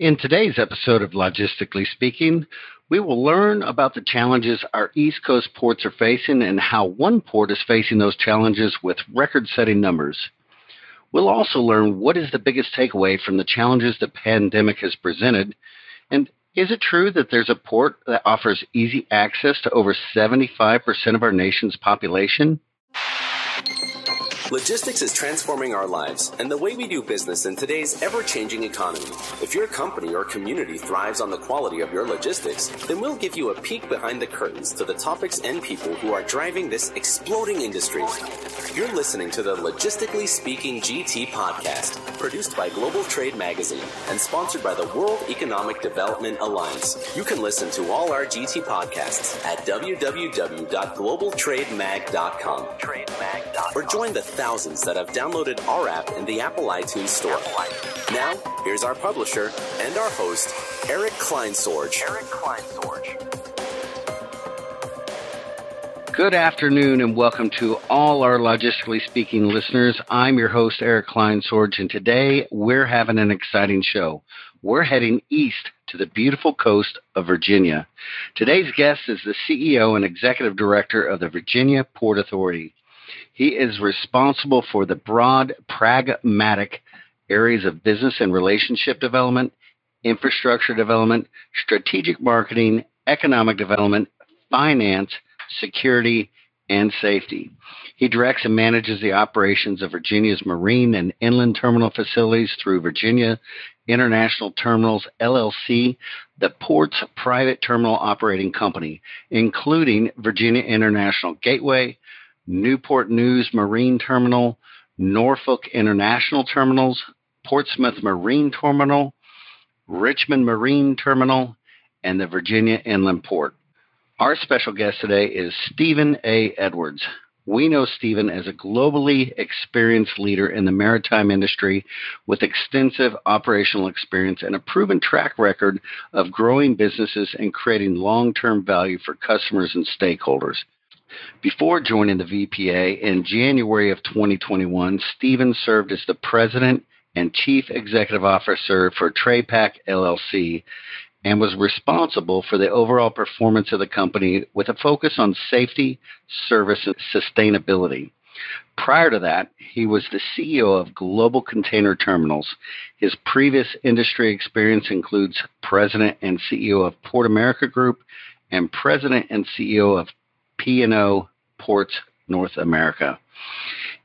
In today's episode of Logistically Speaking, we will learn about the challenges our East Coast ports are facing and how one port is facing those challenges with record setting numbers. We'll also learn what is the biggest takeaway from the challenges the pandemic has presented, and is it true that there's a port that offers easy access to over 75% of our nation's population? Logistics is transforming our lives and the way we do business in today's ever changing economy. If your company or community thrives on the quality of your logistics, then we'll give you a peek behind the curtains to the topics and people who are driving this exploding industry. You're listening to the Logistically Speaking GT podcast, produced by Global Trade Magazine and sponsored by the World Economic Development Alliance. You can listen to all our GT podcasts at www.globaltrademag.com or join the thousands that have downloaded our app in the Apple iTunes Store. Now, here's our publisher and our host, Eric Kleinsorge. Eric Kleinsorge. Good afternoon and welcome to all our Logistically Speaking listeners. I'm your host, Eric Kleinsorge, and today we're having an exciting show. We're heading east to the beautiful coast of Virginia. Today's guest is the CEO and Executive Director of the Virginia Port Authority. He is responsible for the broad, pragmatic areas of business and relationship development, infrastructure development, strategic marketing, economic development, finance, security, and safety. He directs and manages the operations of Virginia's marine and inland terminal facilities through Virginia International Terminals LLC, the port's private terminal operating company, including Virginia International Gateway, Newport News Marine Terminal, Norfolk International Terminals, Portsmouth Marine Terminal, Richmond Marine Terminal, and the Virginia Inland Port. Our special guest today is Stephen A. Edwards. We know Stephen as a globally experienced leader in the maritime industry with extensive operational experience and a proven track record of growing businesses and creating long term value for customers and stakeholders. Before joining the VPA in January of 2021, Stephen served as the president and chief executive officer for TraPac LLC and was responsible for the overall performance of the company with a focus on safety, service, and sustainability. Prior to that, he was the CEO of Global Container Terminals. His previous industry experience includes president and CEO of Ports America Group and president and CEO of P&O Ports North America.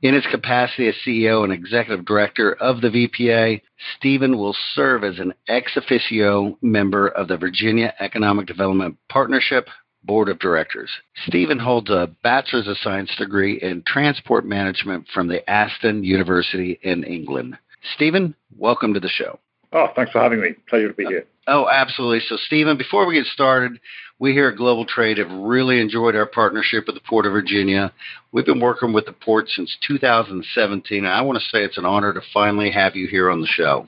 In his capacity as CEO and executive director of the VPA, Stephen will serve as an ex officio member of the Virginia Economic Development Partnership Board of Directors. Stephen holds a Bachelor's of Science degree in Transport Management from the Aston University in England. Stephen, welcome to the show. Oh, thanks for having me. Pleasure to be here. Oh, absolutely. So, Stephen, before we get started, we here at Global Trade have really enjoyed our partnership with the Port of Virginia. We've been working with the port since 2017, and I want to say it's an honor to finally have you here on the show.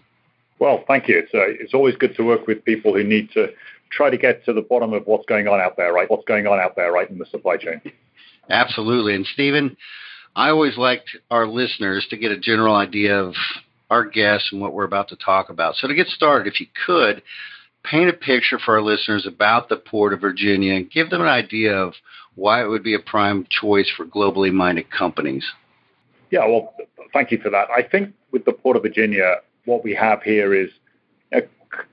Well, thank you. It's, uh, it's always good to work with people who need to try to get to the bottom of what's going on out there, right? What's going on out there, right, in the supply chain. Absolutely. And, Stephen, I always liked our listeners to get a general idea of our guests and what we're about to talk about. So, to get started, if you could, paint a picture for our listeners about the Port of Virginia and give them an idea of why it would be a prime choice for globally minded companies. Yeah, well, thank you for that. I think with the Port of Virginia, what we have here is a,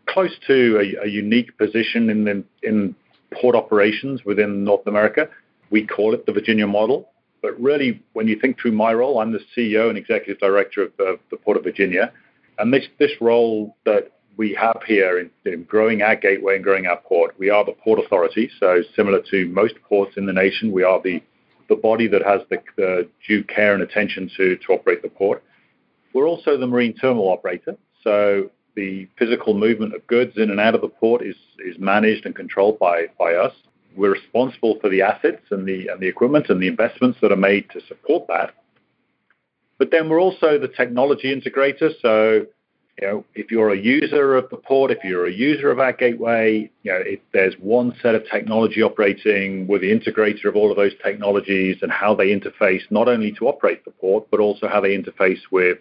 close to a, a unique position in the, in port operations within North America. We call it the Virginia model. But really, when you think through my role, I'm the CEO and executive director of the, the Port of Virginia. And this, this role that we have here in, in, growing our gateway and growing our port. We are the port authority, so similar to most ports in the nation, we are the, the body that has the, the due care and attention to, to operate the port. We're also the marine terminal operator, so the physical movement of goods in and out of the port is, is managed and controlled by, by us. We're responsible for the assets and the, and the equipment and the investments that are made to support that. But then we're also the technology integrator, so you know, if you're a user of the port, if you're a user of our gateway, you know, if there's one set of technology operating, we're the integrator of all of those technologies and how they interface not only to operate the port, but also how they interface with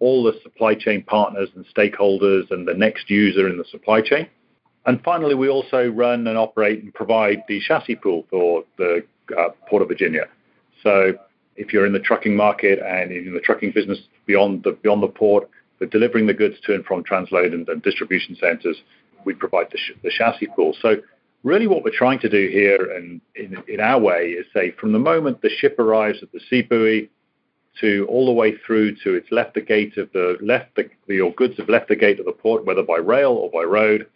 all the supply chain partners and stakeholders and the next user in the supply chain. And finally, we also run and operate and provide the chassis pool for the uh, Port of Virginia. So if you're in the trucking market and in the trucking business beyond the beyond the port, for delivering the goods to and from transload and, and distribution centers, we provide the, sh- the chassis pool. So really what we're trying to do here and in, in our way is say from the moment the ship arrives at the sea buoy to all the way through to it's left the gate of the left the, your goods have left the gate of the port, whether by rail or by road,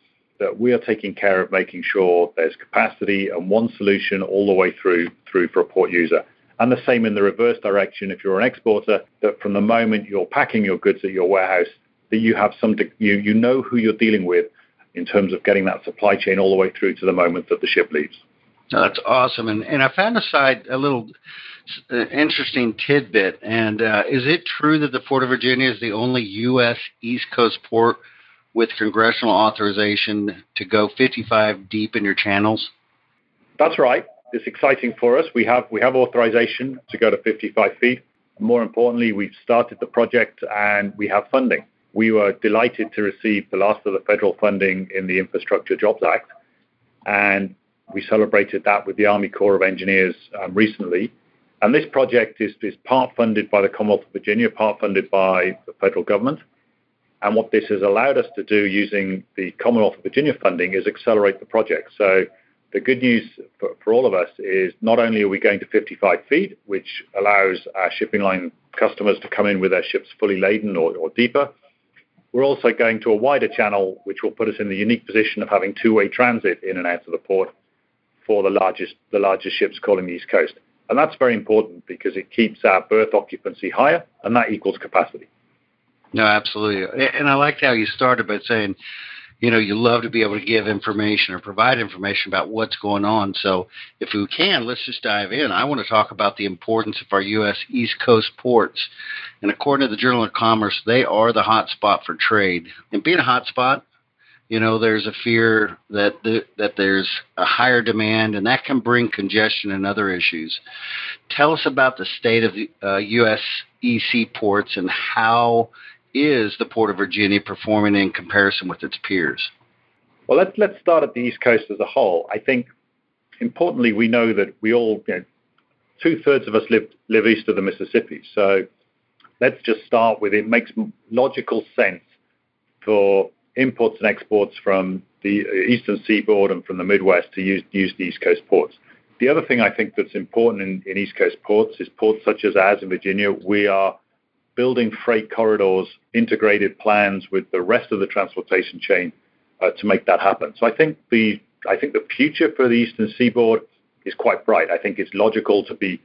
that we are taking care of making sure there's capacity and one solution all the way through through for a port user. And the same in the reverse direction if you're an exporter, that from the moment you're packing your goods at your warehouse, that you have some you you know who you're dealing with in terms of getting that supply chain all the way through to the moment that the ship leaves. that's awesome. And and I found a side a little uh, interesting tidbit. And uh, is it true that the Port of Virginia is the only U.S. East Coast port with congressional authorization to go 55 deep in your channels? That's right. It's exciting for us. We have we have authorization to go to 55 feet. More importantly, we've started the project and we have funding. We were delighted to receive the last of the federal funding in the Infrastructure Jobs Act, and we celebrated that with the Army Corps of Engineers um, recently. And this project is, is part funded by the Commonwealth of Virginia, part funded by the federal government. And what this has allowed us to do using the Commonwealth of Virginia funding is accelerate the project. So the good news for, for all of us is not only are we going to 55 feet, which allows our shipping line customers to come in with their ships fully laden or, or deeper, we're also going to a wider channel, which will put us in the unique position of having two-way transit in and out of the port for the largest the largest ships calling the East Coast. And that's very important because it keeps our berth occupancy higher, and that equals capacity. No, absolutely. And I liked how you started by saying you know, you love to be able to give information or provide information about what's going on. So, if we can, let's just dive in. I want to talk about the importance of our U.S. East Coast ports. And according to the Journal of Commerce, they are the hot spot for trade. And being a hot spot, you know, there's a fear that the, that there's a higher demand, and that can bring congestion and other issues. Tell us about the state of the uh, U.S. EC ports and how is the Port of Virginia performing in comparison with its peers? Well, let's let's start at the East Coast as a whole. I think importantly, we know that we all, you know, two thirds of us live live east of the Mississippi. So let's just start with it. Makes logical sense for imports and exports from the eastern seaboard and from the Midwest to use use the East Coast ports. The other thing I think that's important in, in East Coast ports is ports such as ours in Virginia. We are building freight corridors, integrated plans with the rest of the transportation chain uh, to make that happen. So I think the I think the future for the Eastern Seaboard is quite bright. I think it's logical to be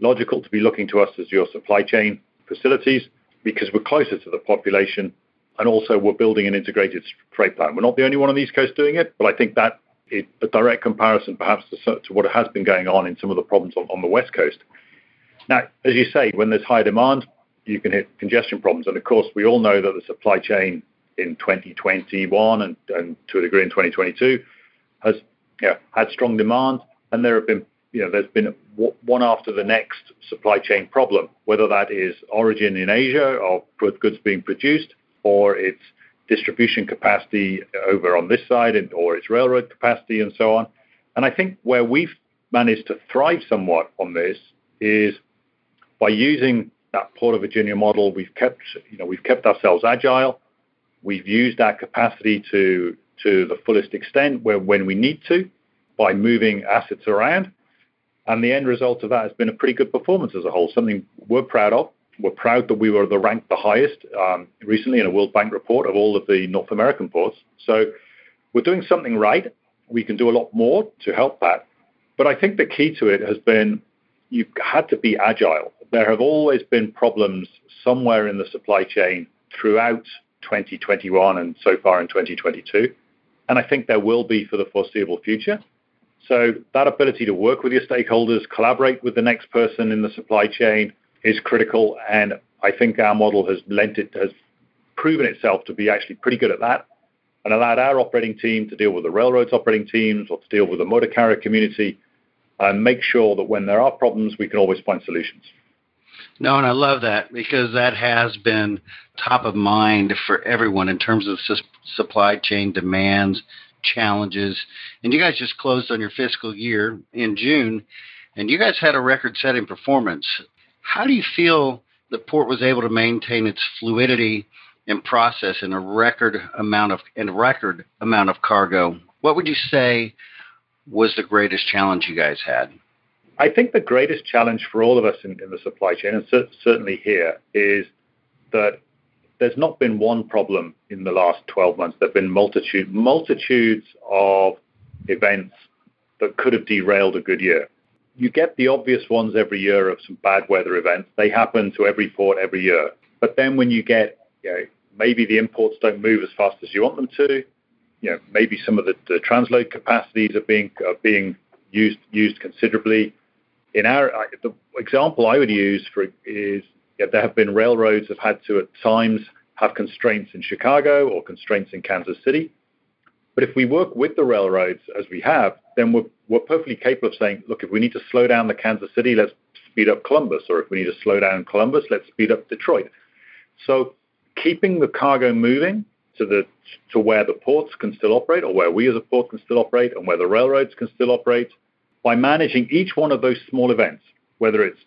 logical to be looking to us as your supply chain facilities because we're closer to the population and also we're building an integrated freight plan. We're not the only one on the East Coast doing it, but I think that a direct comparison perhaps to, to what has been going on in some of the problems on, on the West Coast. Now, as you say, when there's high demand, you can hit congestion problems. And of course, we all know that the supply chain in 2021 and, and to a degree in 2022 has you know, had strong demand, and there have been you know there's been one after the next supply chain problem, whether that is origin in Asia of goods being produced, or it's distribution capacity over on this side, or it's railroad capacity, and so on. And I think where we've managed to thrive somewhat on this is by using that Port of Virginia model, we've kept, you know, we've kept ourselves agile. We've used our capacity to to the fullest extent where when we need to by moving assets around. And the end result of that has been a pretty good performance as a whole, something we're proud of. We're proud that we were the ranked the highest um, recently in a World Bank report of all of the North American ports. So we're doing something right. We can do a lot more to help that. But I think the key to it has been you've had to be agile there have always been problems somewhere in the supply chain throughout 2021 and so far in 2022. And I think there will be for the foreseeable future. So that ability to work with your stakeholders, collaborate with the next person in the supply chain is critical. And I think our model has lent it, has proven itself to be actually pretty good at that and allowed our operating team to deal with the railroads operating teams or to deal with the motor carrier community and make sure that when there are problems, we can always find solutions. No, and I love that because that has been top of mind for everyone in terms of su- supply chain demands, challenges. And you guys just closed on your fiscal year in June, and you guys had a record setting performance. How do you feel the port was able to maintain its fluidity and process in a record amount of in record amount of cargo? What would you say was the greatest challenge you guys had? I think the greatest challenge for all of us in, in the supply chain, and cer- certainly here, is that there's not been one problem in the last 12 months. There have been multitude, multitudes of events that could have derailed a good year. You get the obvious ones every year of some bad weather events. They happen to every port every year. But then when you get, you know, maybe the imports don't move as fast as you want them to, you know, maybe some of the, the transload capacities are being are being used used considerably in our uh, the example I would use for is yeah, there have been railroads have had to at times have constraints in Chicago or constraints in Kansas City. But if we work with the railroads as we have, then we're, we're perfectly capable of saying, look, if we need to slow down the Kansas City, let's speed up Columbus, or if we need to slow down Columbus, let's speed up Detroit. So keeping the cargo moving to the to where the ports can still operate, or where we as a port can still operate, and where the railroads can still operate, by managing each one of those small events, whether it's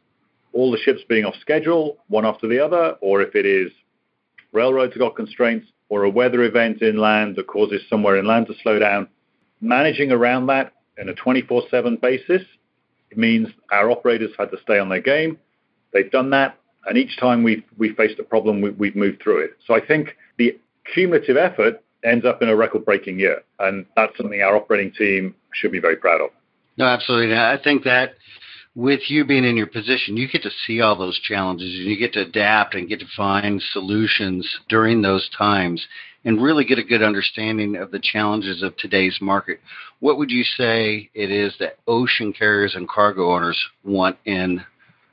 all the ships being off schedule, one after the other, or if it is railroads got constraints, or a weather event inland that causes somewhere inland to slow down, managing around that in a 24 7 basis, means our operators had to stay on their game. They've done that, and each time we've, we faced a problem, we, we've moved through it. So I think the cumulative effort ends up in a record breaking year, and that's something our operating team should be very proud of. No, absolutely. I think that with you being in your position, you get to see all those challenges and you get to adapt and get to find solutions during those times and really get a good understanding of the challenges of today's market. What would you say it is that ocean carriers and cargo owners want in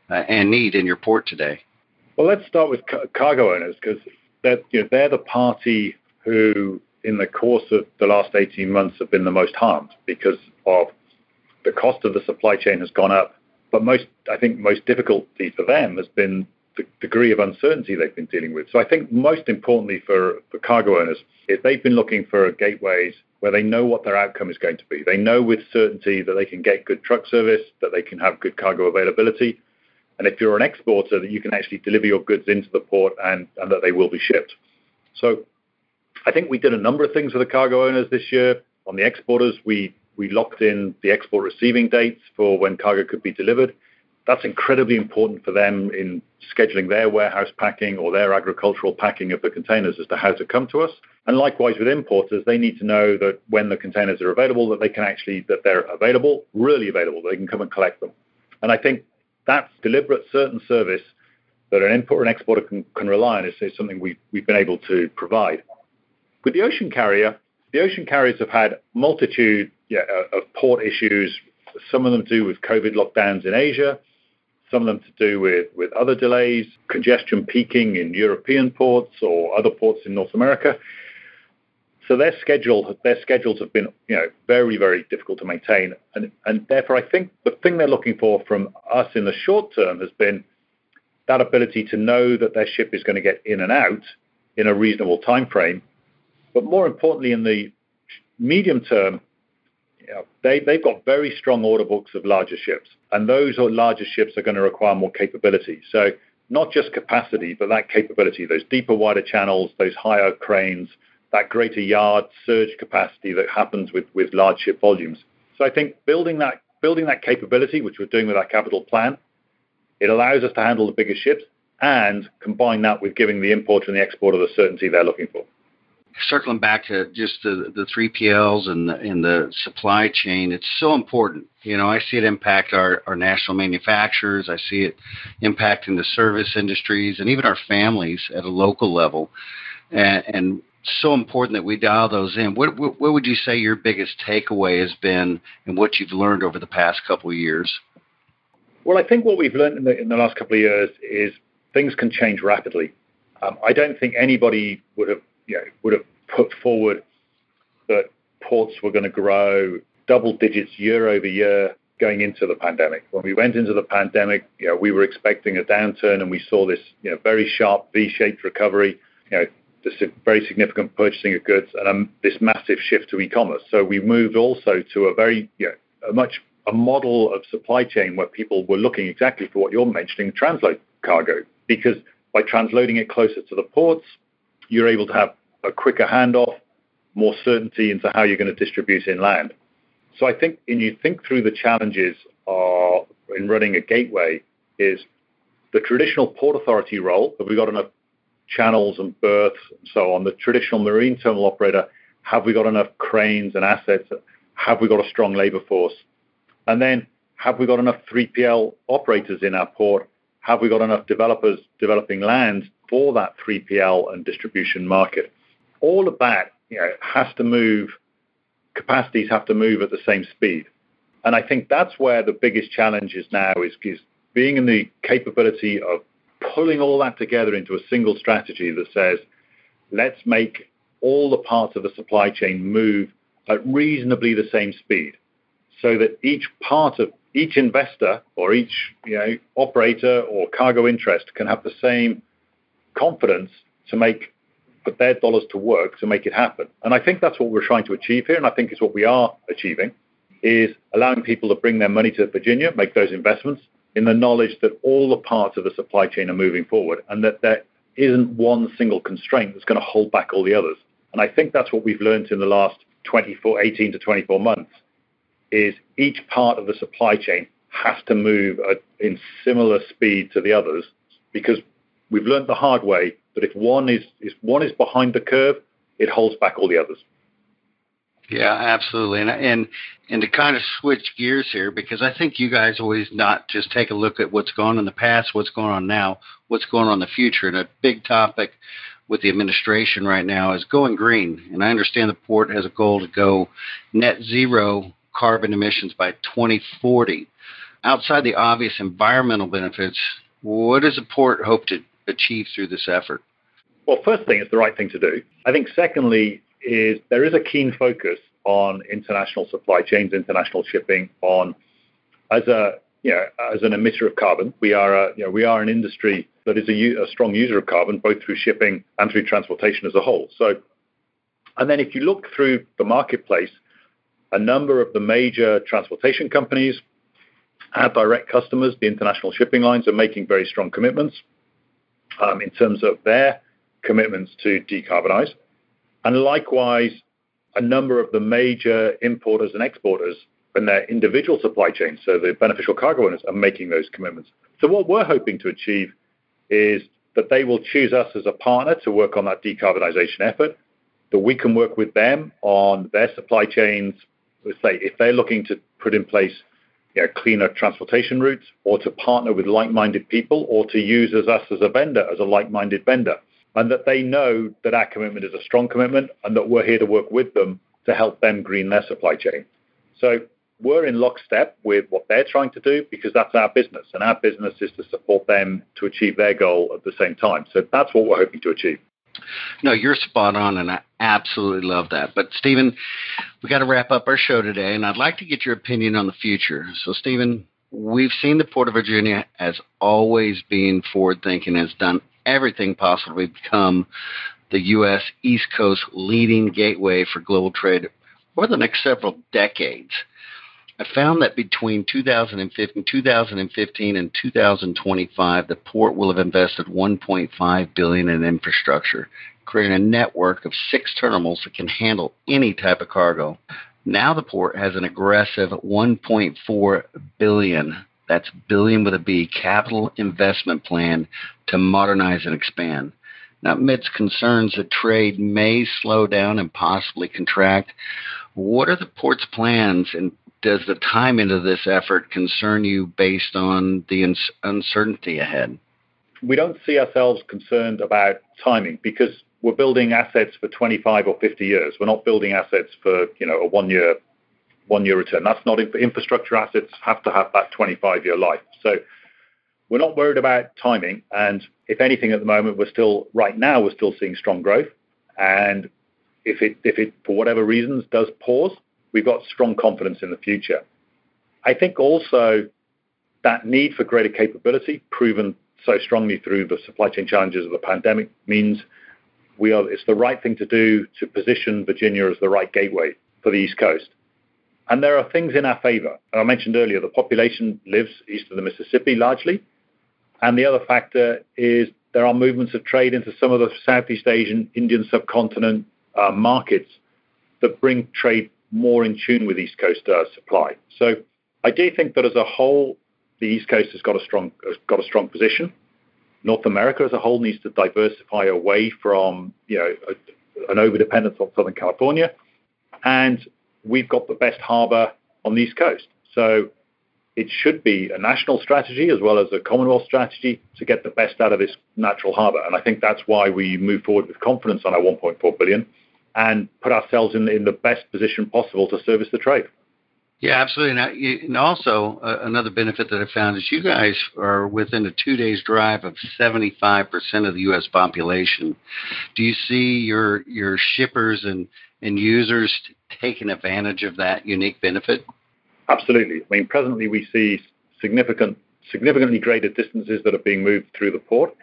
uh, and need in your port today? Well, let's start with ca- cargo owners because they're, you know, they're the party who, in the course of the last 18 months, have been the most harmed because of the cost of the supply chain has gone up. But most, I think, most difficulty for them has been the degree of uncertainty they've been dealing with. So I think most importantly for, for cargo owners is they've been looking for gateways where they know what their outcome is going to be. They know with certainty that they can get good truck service, that they can have good cargo availability, and if you're an exporter, that you can actually deliver your goods into the port and, and that they will be shipped. So I think we did a number of things for the cargo owners this year. On the exporters, we we locked in the export receiving dates for when cargo could be delivered. That's incredibly important for them in scheduling their warehouse packing or their agricultural packing of the containers as to how to come to us. And likewise with importers, they need to know that when the containers are available, that they can actually, that they're available, really available, they can come and collect them. And I think that deliberate certain service that an importer and exporter can, can rely on is, is something we, we've been able to provide. With the ocean carrier, the ocean carriers have had multitude yeah, uh, of port issues, some of them to do with COVID lockdowns in Asia, some of them to do with, with other delays, congestion peaking in European ports or other ports in North America. So their schedule, their schedules have been, you know, very, very difficult to maintain, and and therefore I think the thing they're looking for from us in the short term has been that ability to know that their ship is going to get in and out in a reasonable time frame, but more importantly, in the medium term, they, they've got very strong order books of larger ships, and those larger ships are going to require more capability. So not just capacity, but that capability, those deeper, wider channels, those higher cranes, that greater yard surge capacity that happens with, with large ship volumes. So I think building that building that capability, which we're doing with our capital plan, it allows us to handle the bigger ships and combine that with giving the importer and the exporter the certainty they're looking for circling back to just the the three PLs and the, and the supply chain, it's so important. You know, I see it impact our, our national manufacturers. I see it impacting the service industries and even our families at a local level. And, and so important that we dial those in. What, what, what would you say your biggest takeaway has been and what you've learned over the past couple of years? Well, I think what we've learned in the, in the last couple of years is things can change rapidly. Um, I don't think anybody would have you know, would have put forward that ports were going to grow double digits year over year going into the pandemic. When we went into the pandemic, you know, we were expecting a downturn, and we saw this, you know, very sharp V-shaped recovery. You know, this very significant purchasing of goods and um, this massive shift to e-commerce. So we moved also to a very, you know, a much a model of supply chain where people were looking exactly for what you're mentioning, transload cargo, because by transloading it closer to the ports, you're able to have a quicker handoff, more certainty into how you're going to distribute inland. So I think when you think through the challenges of, in running a gateway is the traditional port authority role, have we got enough channels and berths and so on, the traditional marine terminal operator, have we got enough cranes and assets? Have we got a strong labor force? And then have we got enough 3PL operators in our port? Have we got enough developers developing land for that 3PL and distribution market? All of that you know, has to move, capacities have to move at the same speed. And I think that's where the biggest challenge is now is, is being in the capability of pulling all that together into a single strategy that says, let's make all the parts of the supply chain move at reasonably the same speed so that each part of each investor or each you know, operator or cargo interest can have the same confidence to make put their dollars to work to make it happen. And I think that's what we're trying to achieve here, and I think it's what we are achieving, is allowing people to bring their money to Virginia, make those investments, in the knowledge that all the parts of the supply chain are moving forward and that there isn't one single constraint that's going to hold back all the others. And I think that's what we've learned in the last 24, 18 to 24 months is each part of the supply chain has to move in similar speed to the others because we've learned the hard way that if one is if one is behind the curve, it holds back all the others. Yeah, absolutely. And and and to kind of switch gears here because I think you guys always not just take a look at what's gone in the past, what's going on now, what's going on in the future. And a big topic with the administration right now is going green. And I understand the port has a goal to go net zero carbon emissions by 2040. Outside the obvious environmental benefits, what does the port hope to achieve through this effort? Well, first thing, it's the right thing to do. I think secondly, is there is a keen focus on international supply chains, international shipping, on as a you know as an emitter of carbon. We are a you know we are an industry that is a, a strong user of carbon, both through shipping and through transportation as a whole. So, and then if you look through the marketplace, a number of the major transportation companies, our direct customers, the international shipping lines, are making very strong commitments Um, in terms of their commitments to decarbonize. And likewise, a number of the major importers and exporters in their individual supply chains, so the beneficial cargo owners, are making those commitments. So what we're hoping to achieve is that they will choose us as a partner to work on that decarbonization effort, that we can work with them on their supply chains, let's say if they're looking to put in place you know, cleaner transportation routes or to partner with like-minded people or to use as us as a vendor, as a like-minded vendor and that they know that our commitment is a strong commitment and that we're here to work with them to help them green their supply chain. So we're in lockstep with what they're trying to do because that's our business, and our business is to support them to achieve their goal at the same time. So that's what we're hoping to achieve. No, you're spot on, and I absolutely love that. But Stephen, we got to wrap up our show today, and I'd like to get your opinion on the future. So, Stephen, we've seen the Port of Virginia as always being forward thinking, has done everything possible to become the U.S. East Coast leading gateway for global trade over the next several decades. I found that between 2015, 2015 and 2025, the port will have invested 1.5 billion in infrastructure, creating a network of six terminals that can handle any type of cargo. Now the port has an aggressive 1.4 billion that's billion with a B capital investment plan to modernize and expand. Now, amidst concerns that trade may slow down and possibly contract, what are the port's plans and does the timing of this effort concern you based on the uncertainty ahead? We don't see ourselves concerned about timing because we're building assets for 25 or 50 years. We're not building assets for you know a one year one-year return. That's not infrastructure assets have to have that 25-year life. So we're not worried about timing. And if anything, at the moment, we're still right now we're still seeing strong growth. And if it if it for whatever reasons does pause, we've got strong confidence in the future. I think also that need for greater capability, proven so strongly through the supply chain challenges of the pandemic, means we are, it's the right thing to do to position Virginia as the right gateway for the East Coast. And there are things in our favor. I mentioned earlier, the population lives east of the Mississippi largely. And the other factor is there are movements of trade into some of the Southeast Asian, Indian subcontinent uh, markets that bring trade more in tune with East Coast uh, supply. So I do think that as a whole, the East Coast has got a strong has got a strong position. North America as a whole needs to diversify away from you know a, an overdependence on Southern California, and we've got the best harbor on the East Coast. So it should be a national strategy as well as a Commonwealth strategy to get the best out of this natural harbor. And I think that's why we move forward with confidence on our 1.4 billion and put ourselves in, in the best position possible to service the trade. Yeah, absolutely. And also, uh, another benefit that I found is you guys are within a two days drive of 75% of the U.S. population. Do you see your your shippers and, and users taking advantage of that unique benefit? Absolutely. I mean, presently we see significant, significantly greater distances that are being moved through the port.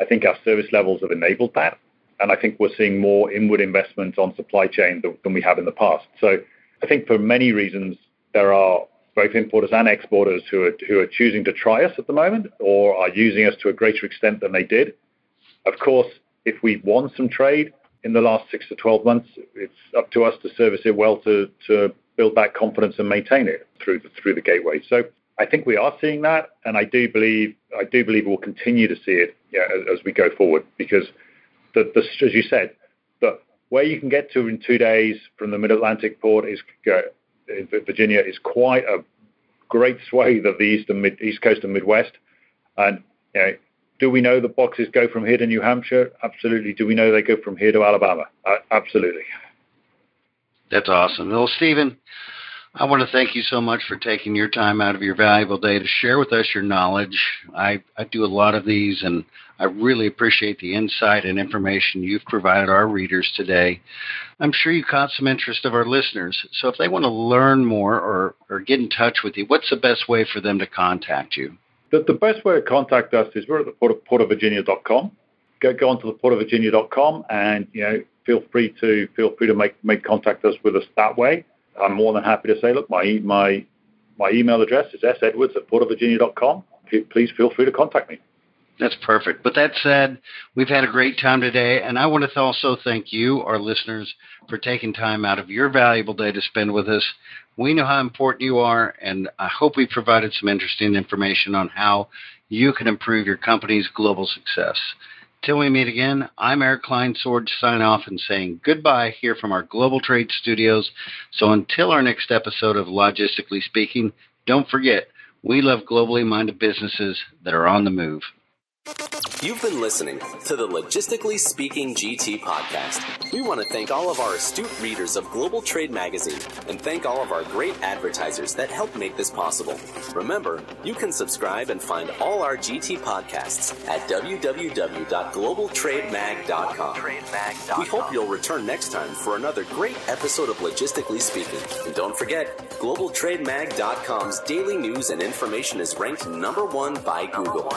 I think our service levels have enabled that, and I think we're seeing more inward investment on supply chain than, we have in the past. So, I think for many reasons there are both importers and exporters who are who are choosing to try us at the moment or are using us to a greater extent than they did. Of course, if we won some trade in the last six to 12 months, it's up to us to service it well to, to build that confidence and maintain it through the, through the gateway. So I think we are seeing that, and I do believe I do believe we'll continue to see it yeah, as, as, we go forward because the, the, as you said, the where you can get to in two days from the Mid Atlantic port is uh, Virginia is quite a great swathe of the east mid, east coast and Midwest, and you know, do we know the boxes go from here to New Hampshire? Absolutely. Do we know they go from here to Alabama? Uh, absolutely. That's awesome. Well, Stephen, I want to thank you so much for taking your time out of your valuable day to share with us your knowledge. I, I do a lot of these, and I really appreciate the insight and information you've provided our readers today. I'm sure you caught some interest of our listeners. So if they want to learn more or, or get in touch with you, what's the best way for them to contact you? The, the best way to contact us is we're at the port of, portofvirginia.com. Go, go on to the portofvirginia.com and, you know, feel free to feel free to make make contact us with us that way. I'm more than happy to say, look, my my my email address is sedwards at portofvirginia.com. Please feel free to contact me. That's perfect. But that said, we've had a great time today, and I want to also thank you, our listeners, for taking time out of your valuable day to spend with us. We know how important you are, and I hope we provided some interesting information on how you can improve your company's global success. Till we meet again, I'm Eric Kleinsorge sign off and saying goodbye here from our Global Trade Studios. So until our next episode of Logistically Speaking, don't forget, we love globally minded businesses that are on the move. You've been listening to the Logistically Speaking GT podcast. We want to thank all of our astute readers of Global Trade Magazine and thank all of our great advertisers that help make this possible. Remember, you can subscribe and find all our GT podcasts at www.globaltrademag.com. We hope you'll return next time for another great episode of Logistically Speaking. And don't forget, globaltrademag.com's daily news and information is ranked number one by Google.